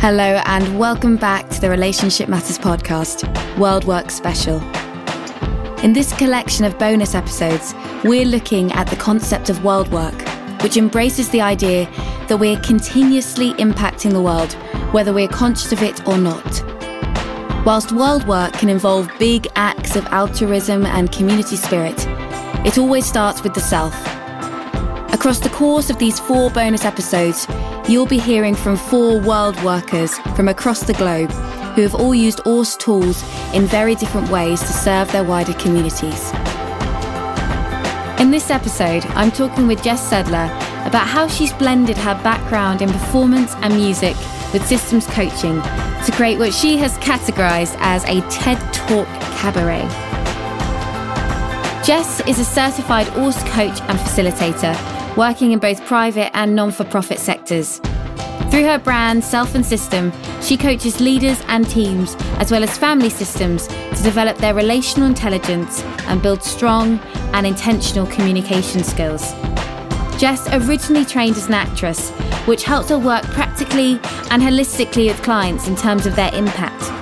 Hello, and welcome back to the Relationship Matters podcast, World Work Special. In this collection of bonus episodes, we're looking at the concept of world work, which embraces the idea that we're continuously impacting the world, whether we're conscious of it or not. Whilst world work can involve big acts of altruism and community spirit, it always starts with the self. Across the course of these four bonus episodes, you'll be hearing from four world workers from across the globe who have all used ORSC tools in very different ways to serve their wider communities. In this episode, I'm talking with Jess Sedler about how she's blended her background in performance and music with systems coaching to create what she has categorized as a TED Talk cabaret. Jess is a certified ORSC coach and facilitator working in both private and non for profit sectors. Through her brand, Self and System, she coaches leaders and teams, as well as family systems, to develop their relational intelligence and build strong and intentional communication skills. Jess originally trained as an actress, which helped her work practically and holistically with clients in terms of their impact.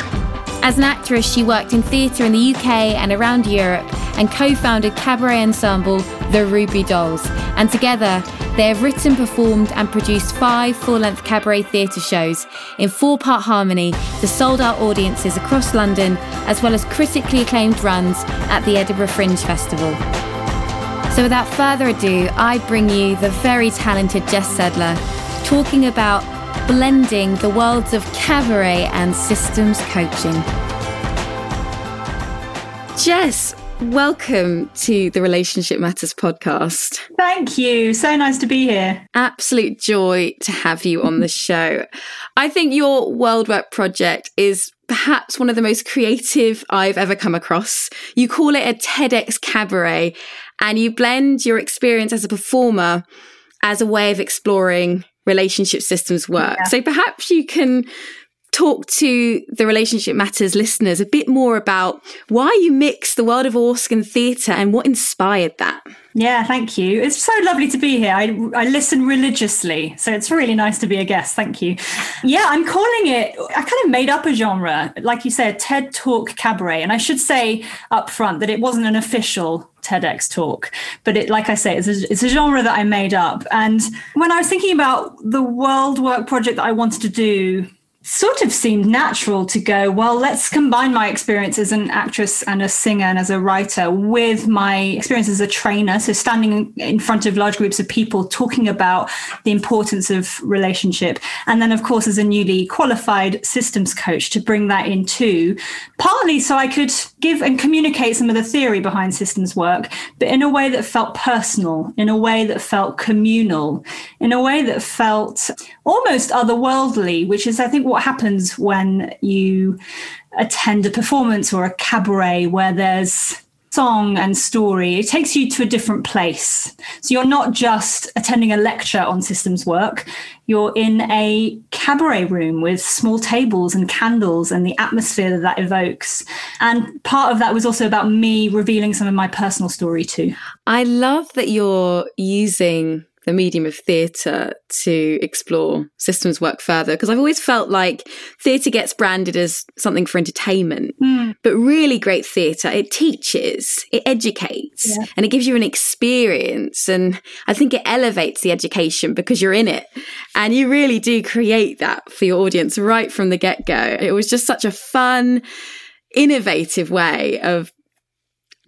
As an actress, she worked in theatre in the UK and around Europe and co founded cabaret ensemble The Ruby Dolls. And together, they have written, performed, and produced five full length cabaret theatre shows in four part harmony to sold out audiences across London, as well as critically acclaimed runs at the Edinburgh Fringe Festival. So, without further ado, I bring you the very talented Jess Sedler talking about blending the worlds of cabaret and systems coaching. Jess, welcome to the Relationship Matters podcast. Thank you. So nice to be here. Absolute joy to have you on the show. I think your World Work project is perhaps one of the most creative I've ever come across. You call it a TEDx cabaret and you blend your experience as a performer as a way of exploring relationship systems work. Yeah. So perhaps you can talk to the Relationship Matters listeners a bit more about why you mix the world of ORSC and theatre and what inspired that. Yeah, thank you. It's so lovely to be here. I, I listen religiously, so it's really nice to be a guest. Thank you. Yeah, I'm calling it, I kind of made up a genre, like you said, TED Talk Cabaret. And I should say up front that it wasn't an official TEDx talk. But it, like I say, it's a, it's a genre that I made up. And when I was thinking about the world work project that I wanted to do sort of seemed natural to go, well, let's combine my experience as an actress and a singer and as a writer with my experience as a trainer. So, standing in front of large groups of people talking about the importance of relationship. And then, of course, as a newly qualified systems coach to bring that in too, partly so I could give and communicate some of the theory behind systems work, but in a way that felt personal, in a way that felt communal, in a way that felt almost otherworldly, which is, I think, what happens when you attend a performance or a cabaret where there's song and story. It takes you to a different place. So you're not just attending a lecture on systems work, you're in a cabaret room with small tables and candles and the atmosphere that that evokes. And part of that was also about me revealing some of my personal story too. I love that you're using the medium of theatre to explore systems work further because I've always felt like theatre gets branded as something for entertainment, mm. but really great theatre, it teaches, it educates, yeah. and it gives you an experience. And I think it elevates the education because you're in it and you really do create that for your audience right from the get go. It was just such a fun, innovative way of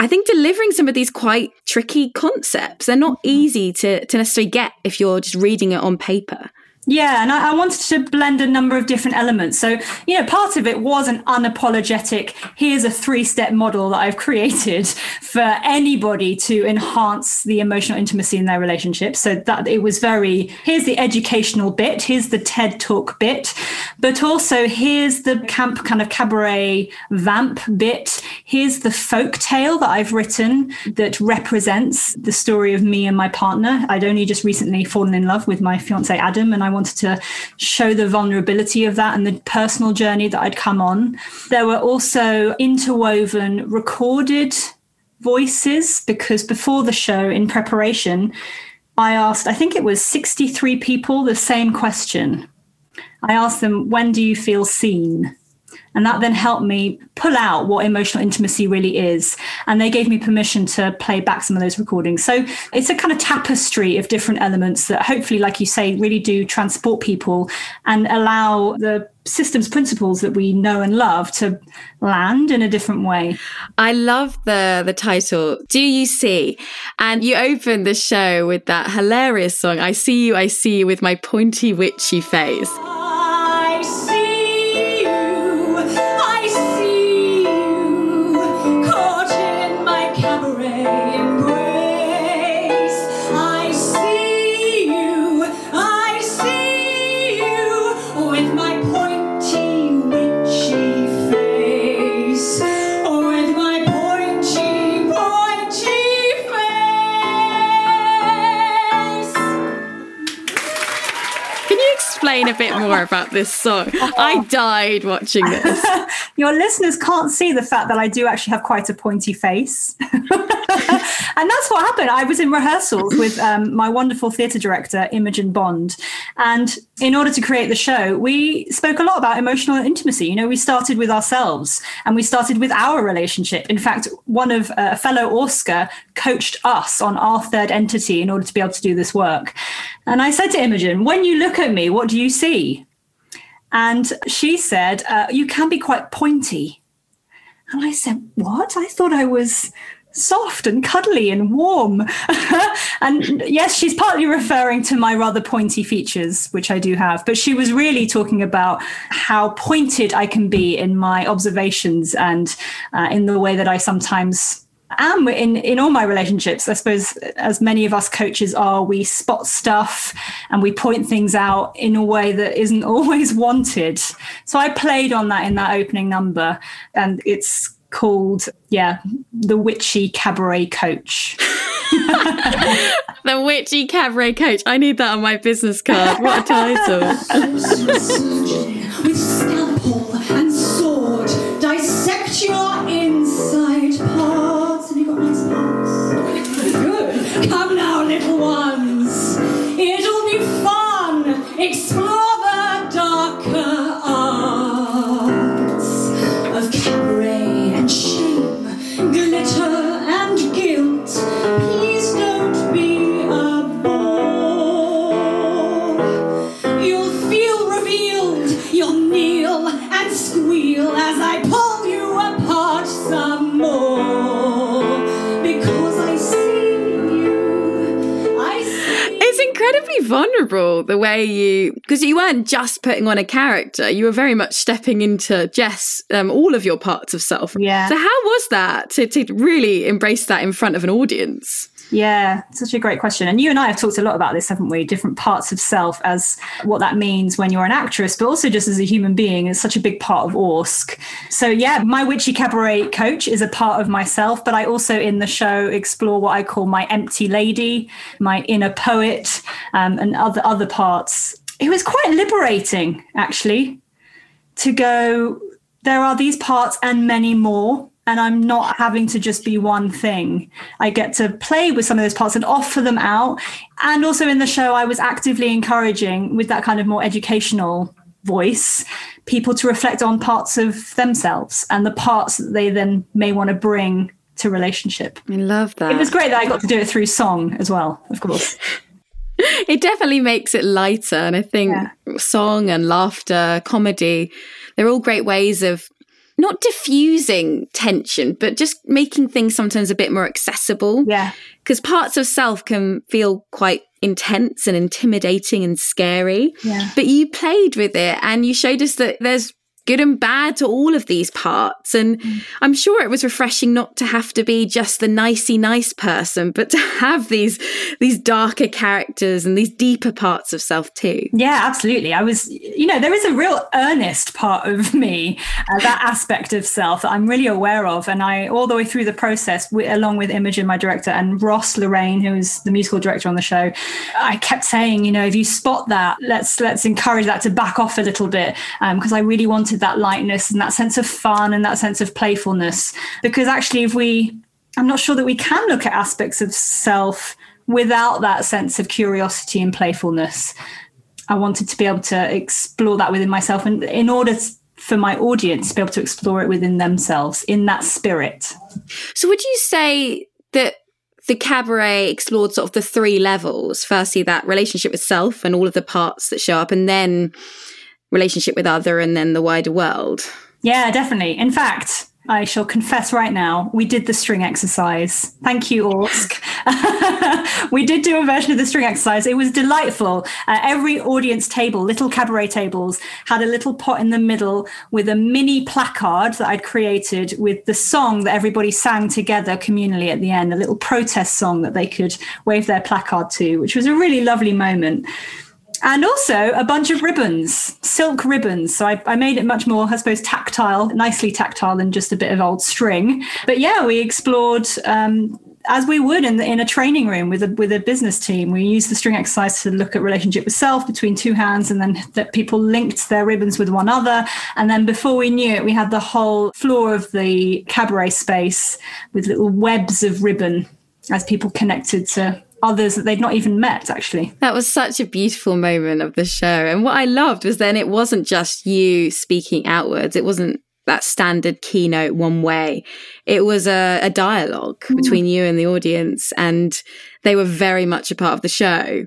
I think delivering some of these quite tricky concepts, they're not mm-hmm. easy to, to necessarily get if you're just reading it on paper. Yeah, and I, I, wanted to blend a number of different elements. So, you know, part of it was an unapologetic, here's a three step model that I've created for anybody to enhance the emotional intimacy in their relationship. So that it was very, here's the educational bit, here's the TED talk bit, but also here's the camp kind of cabaret vamp bit. Here's the folk tale that I've written that represents the story of me and my partner. I'd only just recently fallen in love with my fiance Adam, and I wanted to show the vulnerability of that and the personal journey that I'd come on. There were also interwoven recorded voices because before the show, in preparation, I asked, I think it was 63 people, the same question. I asked them, when do you feel seen? And that then helped me pull out what emotional intimacy really is. And they gave me permission to play back some of those recordings. So it's a kind of tapestry of different elements that hopefully, like you say, really do transport people and allow the systems principles that we know and love to land in a different way. I love the the title. Do you see? And you open the show with that hilarious song. I see you, I see you with my pointy witchy face. Explain a bit more about this song? I uh-huh. died watching this. Your listeners can't see the fact that I do actually have quite a pointy face. and that's what happened. I was in rehearsals with um, my wonderful theatre director, Imogen Bond. And in order to create the show, we spoke a lot about emotional intimacy. You know, we started with ourselves and we started with our relationship. In fact, one of uh, a fellow Oscar coached us on our third entity in order to be able to do this work. And I said to Imogen, when you look at me, what do you see? And she said, uh, You can be quite pointy. And I said, What? I thought I was soft and cuddly and warm. and yes, she's partly referring to my rather pointy features, which I do have, but she was really talking about how pointed I can be in my observations and uh, in the way that I sometimes am in in all my relationships i suppose as many of us coaches are we spot stuff and we point things out in a way that isn't always wanted so i played on that in that opening number and it's called yeah the witchy cabaret coach. The witchy cabaret coach. I need that on my business card. What a title. With scalpel and sword dissect your inside part Come now, little ones. It'll be fun. Explore the way you because you weren't just putting on a character you were very much stepping into jess um, all of your parts of self. Yeah. So how was that to, to really embrace that in front of an audience yeah, such a great question. And you and I have talked a lot about this, haven't we? Different parts of self as what that means when you're an actress, but also just as a human being is such a big part of ORSC. So, yeah, my witchy cabaret coach is a part of myself, but I also in the show explore what I call my empty lady, my inner poet, um, and other other parts. It was quite liberating, actually, to go. There are these parts and many more and I'm not having to just be one thing. I get to play with some of those parts and offer them out. And also in the show, I was actively encouraging with that kind of more educational voice people to reflect on parts of themselves and the parts that they then may want to bring to relationship. I love that. It was great that I got to do it through song as well, of course. it definitely makes it lighter. And I think yeah. song and laughter, comedy, they're all great ways of not diffusing tension, but just making things sometimes a bit more accessible. Yeah. Because parts of self can feel quite intense and intimidating and scary. Yeah. But you played with it and you showed us that there's good and bad to all of these parts. And mm. I'm sure it was refreshing not to have to be just the nicey nice person, but to have these these darker characters and these deeper parts of self too. Yeah, absolutely. I was, you know, there is a real earnest part of me, uh, that aspect of self that I'm really aware of. And I, all the way through the process, w- along with Imogen, my director, and Ross Lorraine, who is the musical director on the show, I kept saying, you know, if you spot that, let's let's encourage that to back off a little bit because um, I really wanted that lightness and that sense of fun and that sense of playfulness. Because actually, if we, I'm not sure that we can look at aspects of self without that sense of curiosity and playfulness. I wanted to be able to explore that within myself. And in order for my audience to be able to explore it within themselves in that spirit. So, would you say that the cabaret explored sort of the three levels? Firstly, that relationship with self and all of the parts that show up, and then relationship with other, and then the wider world. Yeah, definitely. In fact, I shall confess right now, we did the string exercise. Thank you, ORSC. we did do a version of the string exercise. It was delightful. Uh, every audience table, little cabaret tables, had a little pot in the middle with a mini placard that I'd created with the song that everybody sang together communally at the end, a little protest song that they could wave their placard to, which was a really lovely moment and also a bunch of ribbons, silk ribbons. So I, I, made it much more, I suppose, tactile, nicely tactile than just a bit of old string. But yeah, we explored um, as we would in, the, in a training room with a with a business team. We used the string exercise to look at relationship with self between two hands, and then that people linked their ribbons with one another. And then before we knew it, we had the whole floor of the cabaret space with little webs of ribbon as people connected to others that they'd not even met actually that was such a beautiful moment of the show and what i loved was then it wasn't just you speaking outwards it wasn't that standard keynote one way it was a, a dialogue mm. between you and the audience and they were very much a part of the show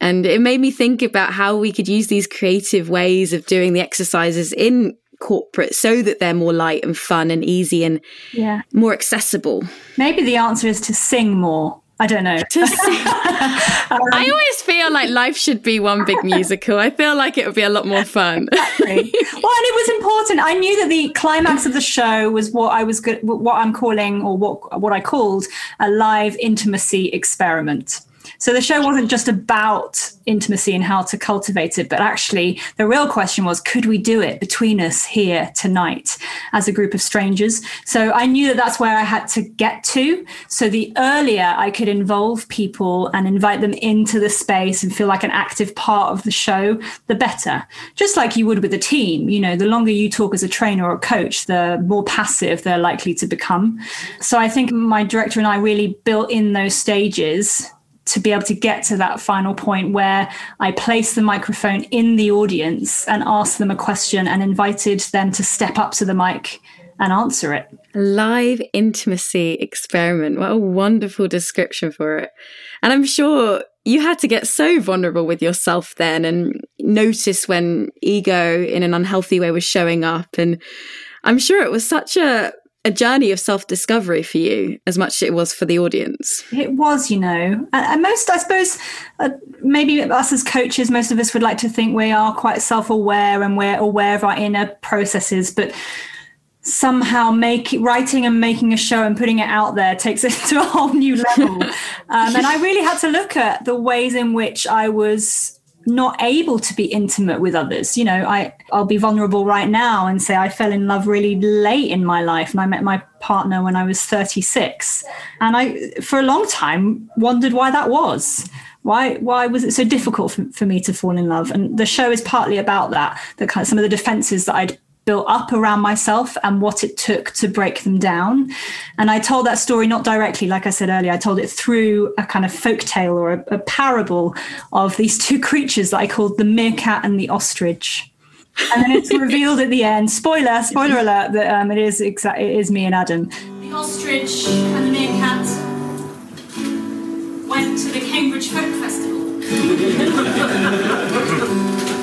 and it made me think about how we could use these creative ways of doing the exercises in corporate so that they're more light and fun and easy and yeah. more accessible. Maybe the answer is to sing more I don't know. um, I always feel like life should be one big musical. I feel like it would be a lot more fun. exactly. Well, and it was important. I knew that the climax of the show was what I was good, what I'm calling, or what what I called a live intimacy experiment. So the show wasn't just about intimacy and how to cultivate it, but actually the real question was could we do it between us here tonight as a group of strangers? So I knew that that's where I had to get to. So the earlier I could involve people and invite them into the space and feel like an active part of the show, the better. Just like you would with a team, you know, the longer you talk as a trainer or a coach, the more passive they're likely to become. So I think my director and I really built in those stages to be able to get to that final point where I placed the microphone in the audience and asked them a question and invited them to step up to the mic and answer it. Live intimacy experiment. What a wonderful description for it. And I'm sure you had to get so vulnerable with yourself then and notice when ego in an unhealthy way was showing up. And I'm sure it was such a a journey of self discovery for you as much as it was for the audience. It was, you know. And most, I suppose, uh, maybe us as coaches, most of us would like to think we are quite self aware and we're aware of our inner processes. But somehow make writing and making a show and putting it out there takes it to a whole new level. um, and I really had to look at the ways in which I was not able to be intimate with others. You know i i'll be vulnerable right now and say i fell in love really late in my life and i met my partner when i was 36 and i for a long time wondered why that was. Why why was it so difficult for, for me to fall in love? And the show is partly about that the kind of some of the defenses that i'd built up around myself and what it took to break them down. And I told that story not directly, like I said earlier, I told it through a kind of folk tale or a, a parable of these two creatures that I called the meerkat and the ostrich. And then it's revealed at the end, spoiler, spoiler alert, that um, it is exa- it is me and Adam. The ostrich and the meerkat went to the Cambridge Folk Festival.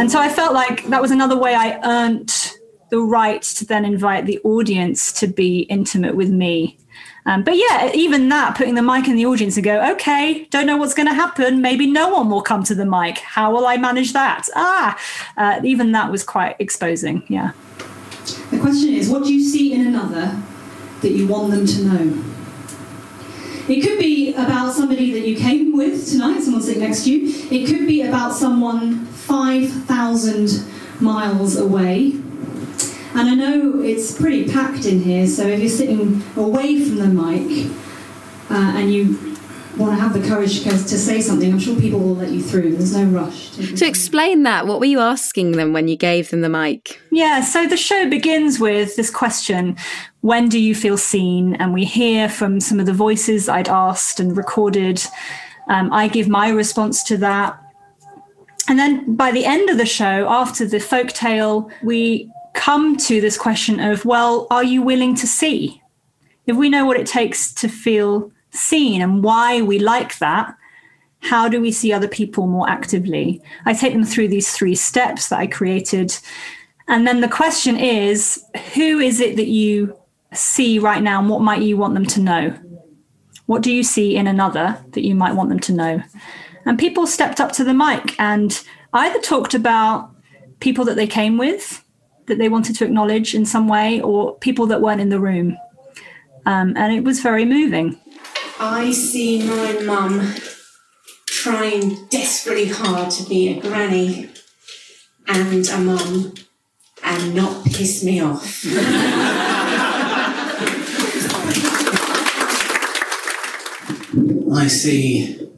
And so I felt like that was another way I earned the right to then invite the audience to be intimate with me. Um, but yeah, even that, putting the mic in the audience and go, okay, don't know what's going to happen. Maybe no one will come to the mic. How will I manage that? Ah, uh, even that was quite exposing. Yeah. The question is, what do you see in another that you want them to know? It could be about somebody that you came with tonight, someone sitting next to you. It could be about someone 5,000 miles away. And I know it's pretty packed in here, so if you're sitting away from the mic, uh, and you want to have the courage to, to say something, I'm sure people will let you through. There's no rush. To explain that, what were you asking them when you gave them the mic? Yeah, so the show begins with this question When do you feel seen? And we hear from some of the voices I'd asked and recorded. Um, I give my response to that. And then by the end of the show, after the folk tale, we come to this question of, well, are you willing to see? If we know what it takes to feel seen and why we like that, how do we see other people more actively? I take them through these three steps that I created. And then the question is who is it that you see right now and what might you want them to know? What do you see in another that you might want them to know? And people stepped up to the mic and either talked about people that they came with that they wanted to acknowledge in some way or people that weren't in the room. Um, and it was very moving. I see my mum trying desperately hard to be a granny and a mum and not piss me off. I see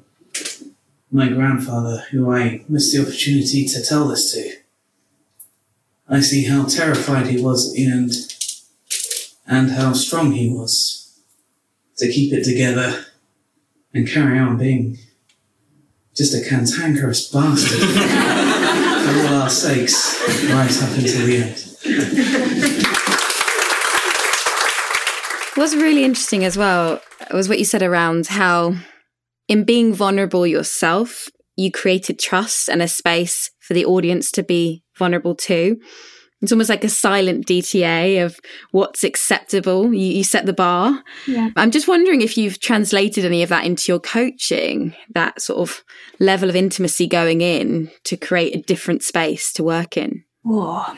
my grandfather, who I missed the opportunity to tell this to. I see how terrified he was and and how strong he was to keep it together and carry on being just a cantankerous bastard for all our sakes right up until the end. What's really interesting as well was what you said around how, in being vulnerable yourself, you created trust and a space for the audience to be vulnerable too. It's almost like a silent DTA of what's acceptable. You, you set the bar. Yeah. I'm just wondering if you've translated any of that into your coaching, that sort of level of intimacy going in to create a different space to work in. Oh,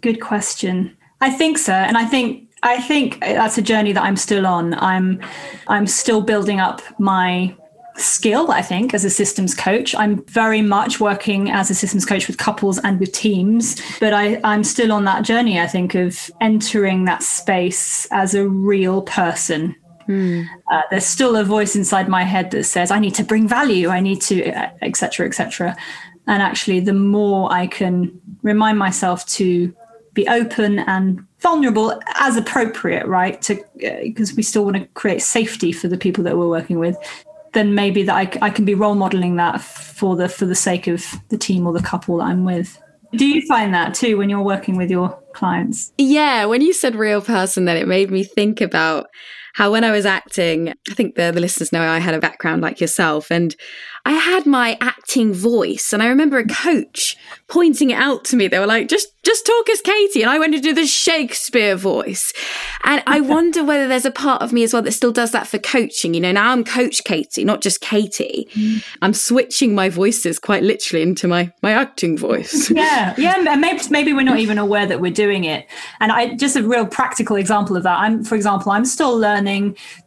good question. I think so. And I think I think uh, that's a journey that I'm still on. I'm I'm still building up my skill, I think, as a systems coach. I'm very much working as a systems coach with couples and with teams, but I, I'm still on that journey, I think, of entering that space as a real person. Hmm. Uh, there's still a voice inside my head that says, I need to bring value, I need to, etc., etc. And actually, the more I can remind myself to be open and vulnerable as appropriate, right? To because uh, we still want to create safety for the people that we're working with then maybe that I, I can be role modeling that for the for the sake of the team or the couple that I'm with. Do you find that too when you're working with your clients? Yeah, when you said real person, then it made me think about how when I was acting, I think the, the listeners know I had a background like yourself, and I had my acting voice. And I remember a coach pointing it out to me. They were like, just, just talk as Katie. And I went to do the Shakespeare voice. And I wonder whether there's a part of me as well that still does that for coaching. You know, now I'm coach Katie, not just Katie. Mm. I'm switching my voices quite literally into my, my acting voice. Yeah. Yeah. And maybe, maybe we're not even aware that we're doing it. And I just a real practical example of that. I'm, for example, I'm still learning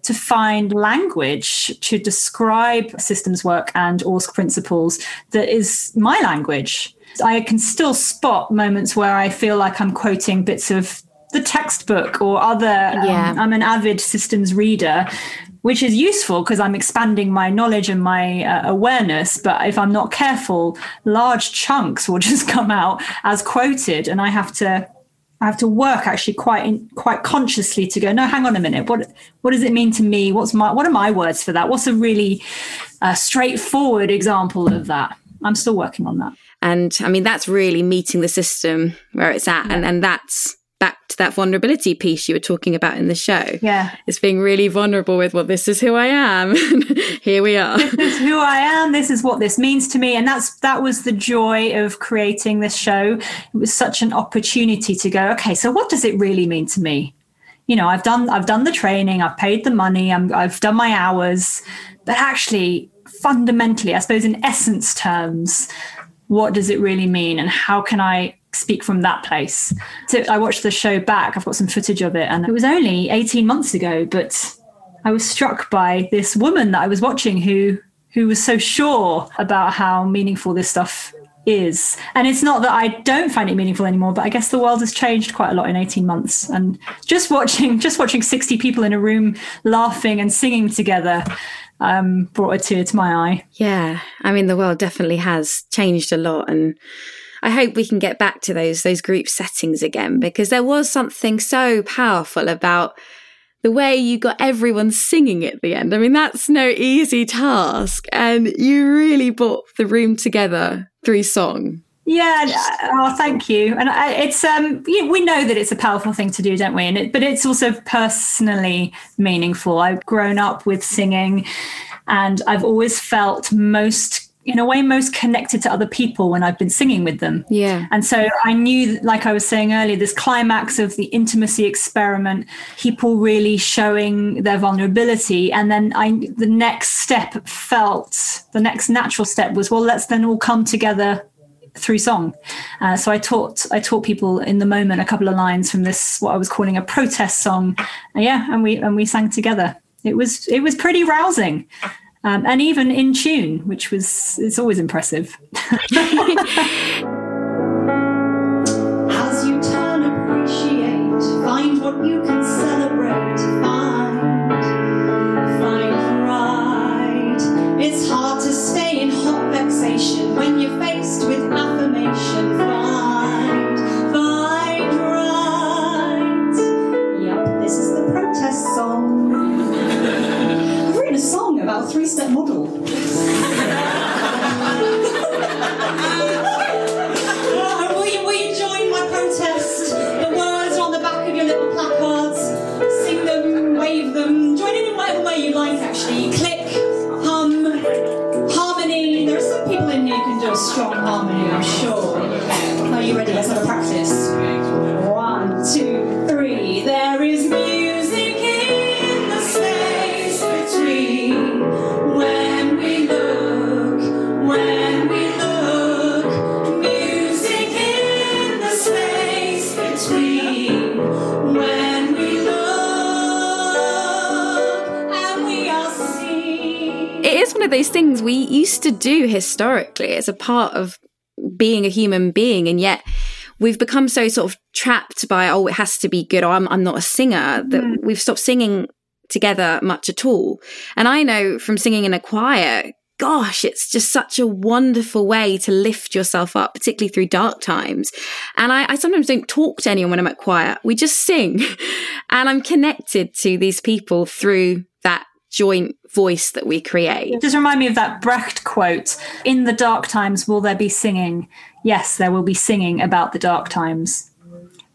to find language to describe systems work and ORSC principles that is my language. I can still spot moments where I feel like I'm quoting bits of the textbook or other. Um, yeah. Um, I'm an avid systems reader, which is useful because I'm expanding my knowledge and my uh, awareness. But if I'm not careful, large chunks will just come out as quoted, and I have to I have to work actually quite in, quite consciously to go. No, hang on a minute. What what does it mean to me? What's my what are my words for that? What's a really uh, straightforward example of that? I'm still working on that. And I mean, that's really meeting the system where it's at, yeah. and and that's back to that vulnerability piece you were talking about in the show. Yeah. It's being really vulnerable with, well, this is who I am. Here we are. This is who I am. This is what this means to me. And that's that was the joy of creating this show. It was such an opportunity to go, okay, so what does it really mean to me? You know, I've done I've done the training, I've paid the money, I'm, I've done my hours, but actually fundamentally, I suppose in essence terms, what does it really mean and how can I speak from that place. So I watched the show back. I've got some footage of it, and it was only 18 months ago, but I was struck by this woman that I was watching who who was so sure about how meaningful this stuff is. And it's not that I don't find it meaningful anymore, but I guess the world has changed quite a lot in 18 months. And just watching just watching 60 people in a room laughing and singing together um, brought a tear to my eye. Yeah. I mean the world definitely has changed a lot and I hope we can get back to those those group settings again because there was something so powerful about the way you got everyone singing at the end. I mean, that's no easy task. And you really brought the room together through song. Yeah, oh, thank you. And it's um, we know that it's a powerful thing to do, don't we? And it, but it's also personally meaningful. I've grown up with singing, and I've always felt most in a way most connected to other people when I've been singing with them. Yeah. And so I knew, like I was saying earlier, this climax of the intimacy experiment, people really showing their vulnerability. And then I, the next step felt, the next natural step was, well, let's then all come together through song. Uh, so I taught I taught people in the moment a couple of lines from this what I was calling a protest song. And yeah, and we and we sang together. It was it was pretty rousing um, and even in tune, which was it's always impressive. As you turn, appreciate, find what you can who can do a strong harmony, I'm sure. Are you ready? Let's have a practice. Those things we used to do historically as a part of being a human being, and yet we've become so sort of trapped by oh it has to be good or I'm, I'm not a singer that hmm. we've stopped singing together much at all. And i know from singing in a choir gosh it's just such a wonderful way to lift yourself up particularly through dark times. And I, I sometimes don't talk to anyone when i'm at choir. We just sing. And i'm connected to these people through that joint voice that we create It Just remind me of that Brecht quote In the dark times, will there be singing? Yes, there will be singing about the dark times.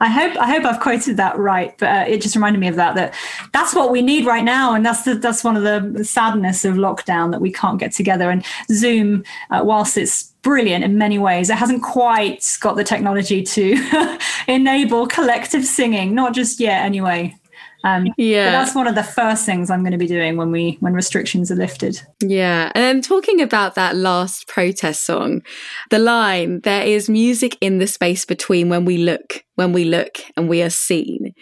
I hope I hope I've quoted that right, but uh, it just reminded me of that. That that's what we need right now, and that's the, that's one of the, the sadness of lockdown that we can't get together. And Zoom, uh, whilst it's brilliant in many ways, it hasn't quite got the technology to enable collective singing. Not just yet, anyway. Um, yeah that's one of the first things I'm going to be doing when we when restrictions are lifted. Yeah. And then talking about that last protest song, the line, there is music in the space between when we look, when we look and we are seen.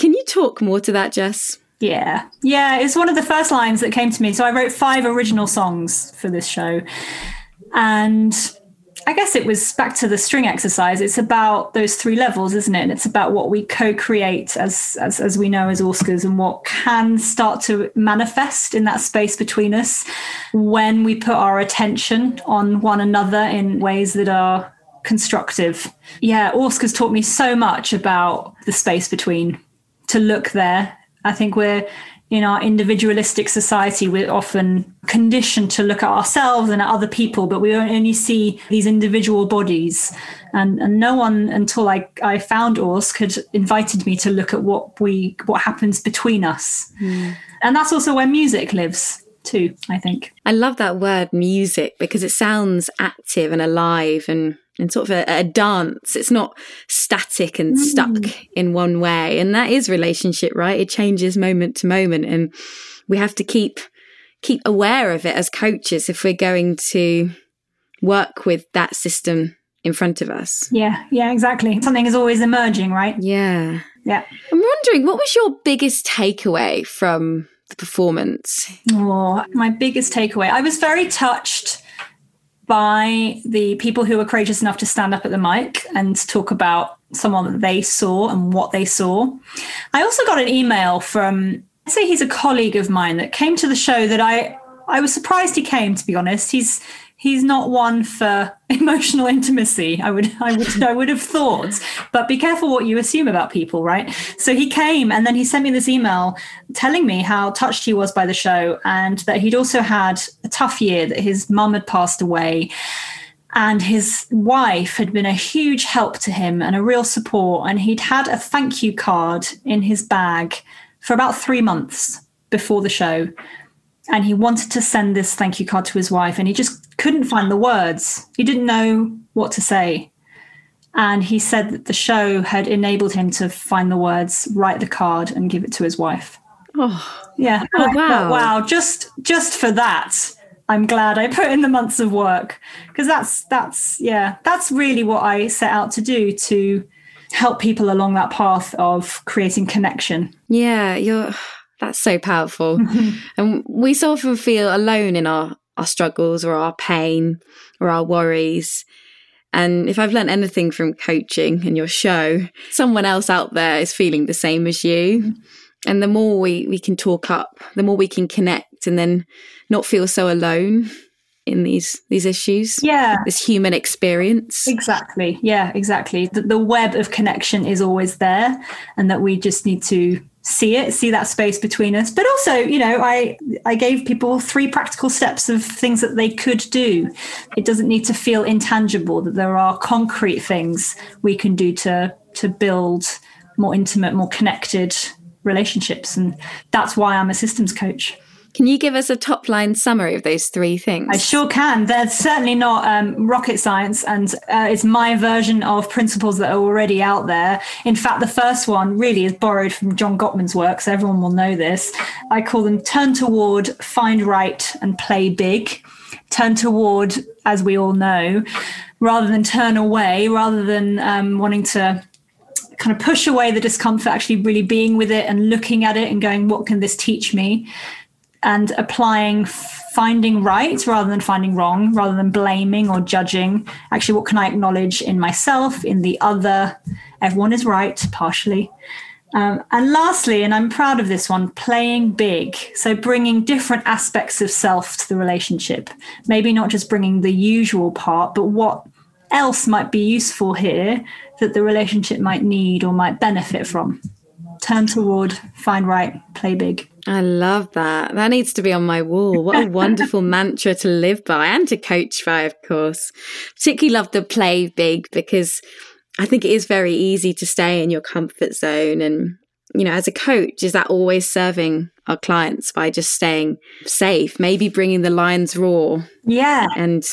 Can you talk more to that, Jess? Yeah. Yeah, it's one of the first lines that came to me. So I wrote five original songs for this show. And I guess it was back to the string exercise. It's about those three levels, isn't it? And it's about what we co-create as as, as we know as Oscars and what can start to manifest in that space between us when we put our attention on one another in ways that are constructive. Yeah, Oscars taught me so much about the space between to look there. I think we're in our individualistic society, we're often conditioned to look at ourselves and at other people, but we only see these individual bodies. And, and no one until I, I found ORSC had invited me to look at what we what happens between us. Hmm. And that's also where music lives too, I think. I love that word music because it sounds active and alive and, and sort of a, a dance. It's not static and stuck mm. in one way. And that is relationship, right? It changes moment to moment. And we have to keep keep aware of it as coaches if we're going to work with that system in front of us. Yeah, yeah, exactly. Something is always emerging, right? Yeah. Yeah. I'm wondering, what was your biggest takeaway from the performance? Oh, my biggest takeaway. I was very touched by the people who were courageous enough to stand up at the mic and talk about someone that they saw and what they saw. I also got an email from, I say, he's a colleague of mine that came to the show that I I was surprised he came. To be honest, he's he's not one for emotional intimacy. I would I would I would have thought, but be careful what you assume about people, right? So he came and then he sent me this email telling me how touched he was by the show and that he'd also had a tough year that his mum had passed away and his wife had been a huge help to him and a real support and he'd had a thank you card in his bag for about 3 months before the show and he wanted to send this thank you card to his wife and he just couldn't find the words. He didn't know what to say. And he said that the show had enabled him to find the words write the card and give it to his wife. Oh. Yeah. Oh, wow thought, wow. Just just for that i'm glad i put in the months of work. Because that's that's yeah that's really what i set out to do to help people along that path of creating connection. Yeah you're that's so powerful. and we so often feel alone in our, our struggles or our pain or our worries. And if I've learned anything from coaching and your show, someone else out there is feeling the same as you. Mm-hmm. And the more we, we can talk up, the more we can connect and then not feel so alone in these these issues yeah this human experience exactly yeah exactly the, the web of connection is always there and that we just need to see it see that space between us. But also you know i i gave people three practical steps of things that they could do. It doesn't need to feel intangible that there are concrete things we can do to to build more intimate more connected relationships. And that's why i'm a systems coach can you give us a top line summary of those three things? I sure can. They're certainly not um, rocket science, and uh, it's my version of principles that are already out there. In fact, the first one really is borrowed from John Gottman's work, so everyone will know this. I call them turn toward, find right, and play big. Turn toward, as we all know, rather than turn away, rather than um, wanting to kind of push away the discomfort, actually really being with it and looking at it and going, what can this teach me? And applying finding right rather than finding wrong, rather than blaming or judging. Actually, what can I acknowledge in myself, in the other? Everyone is right, partially. Um, and lastly, and I'm proud of this one, playing big. So bringing different aspects of self to the relationship. Maybe not just bringing the usual part, but what else might be useful here that the relationship might need or might benefit from. Turn toward, find right, play big. I love that. That needs to be on my wall. What a wonderful mantra to live by and to coach by, of course. Particularly love the play big because I think it is very easy to stay in your comfort zone. And, you know, as a coach, is that always serving our clients by just staying safe, maybe bringing the lions roar? Yeah. And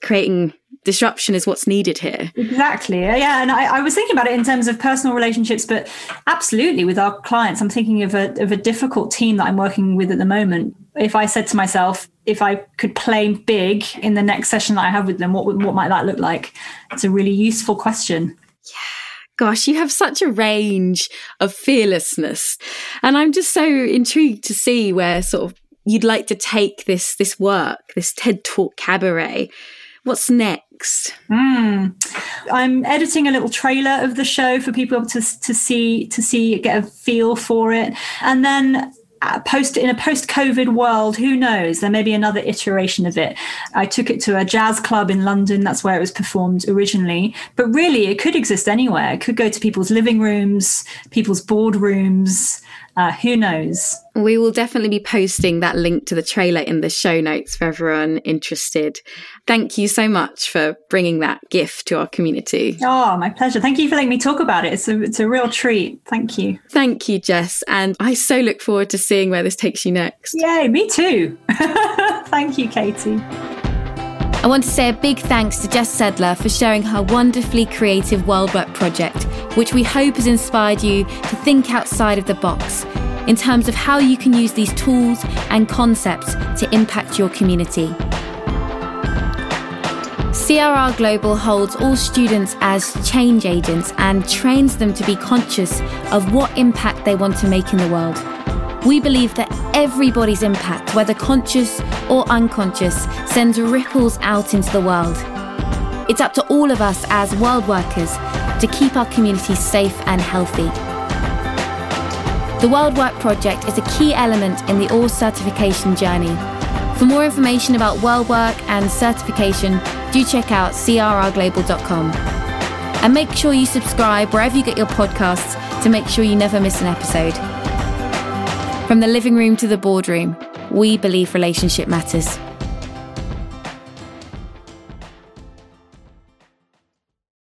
creating disruption is what's needed here. Exactly. Yeah. And I, I, was thinking about it in terms of personal relationships, but absolutely with our clients. I'm thinking of a, of a difficult team that I'm working with at the moment. If I said to myself, if I could play big in the next session that I have with them, what, what might that look like? It's a really useful question. Yeah gosh, you have such a range of fearlessness. And I'm just so intrigued to see where sort of you'd like to take this this work, this TED Talk cabaret. What's next? Mm. I'm editing a little trailer of the show for people to, to see to see get a feel for it, and then uh, post in a post COVID world, who knows? There may be another iteration of it. I took it to a jazz club in London. That's where it was performed originally. But really, it could exist anywhere. It could go to people's living rooms, people's boardrooms. Uh, who knows? We will definitely be posting that link to the trailer in the show notes for everyone interested. Thank you so much for bringing that gift to our community. Oh, my pleasure. Thank you for letting me talk about it. It's a, it's a real treat. Thank you. Thank you, Jess. And I so look forward to seeing where this takes you next. Yay, me too. Thank you, Katie. I want to say a big thanks to Jess Sedler for sharing her wonderfully creative WorldWork project, which we hope has inspired you to think outside of the box in terms of how you can use these tools and concepts to impact your community. CRR Global holds all students as change agents and trains them to be conscious of what impact they want to make in the world. We believe that everybody's impact, whether conscious or unconscious, sends ripples out into the world. It's up to all of us as world workers to keep our communities safe and healthy. The World Work Project is a key element in the ORSC certification journey. For more information about World Work and certification, do check out crrglobal.com. And make sure you subscribe wherever you get your podcasts to make sure you never miss an episode. From the living room to the boardroom, we believe relationship matters.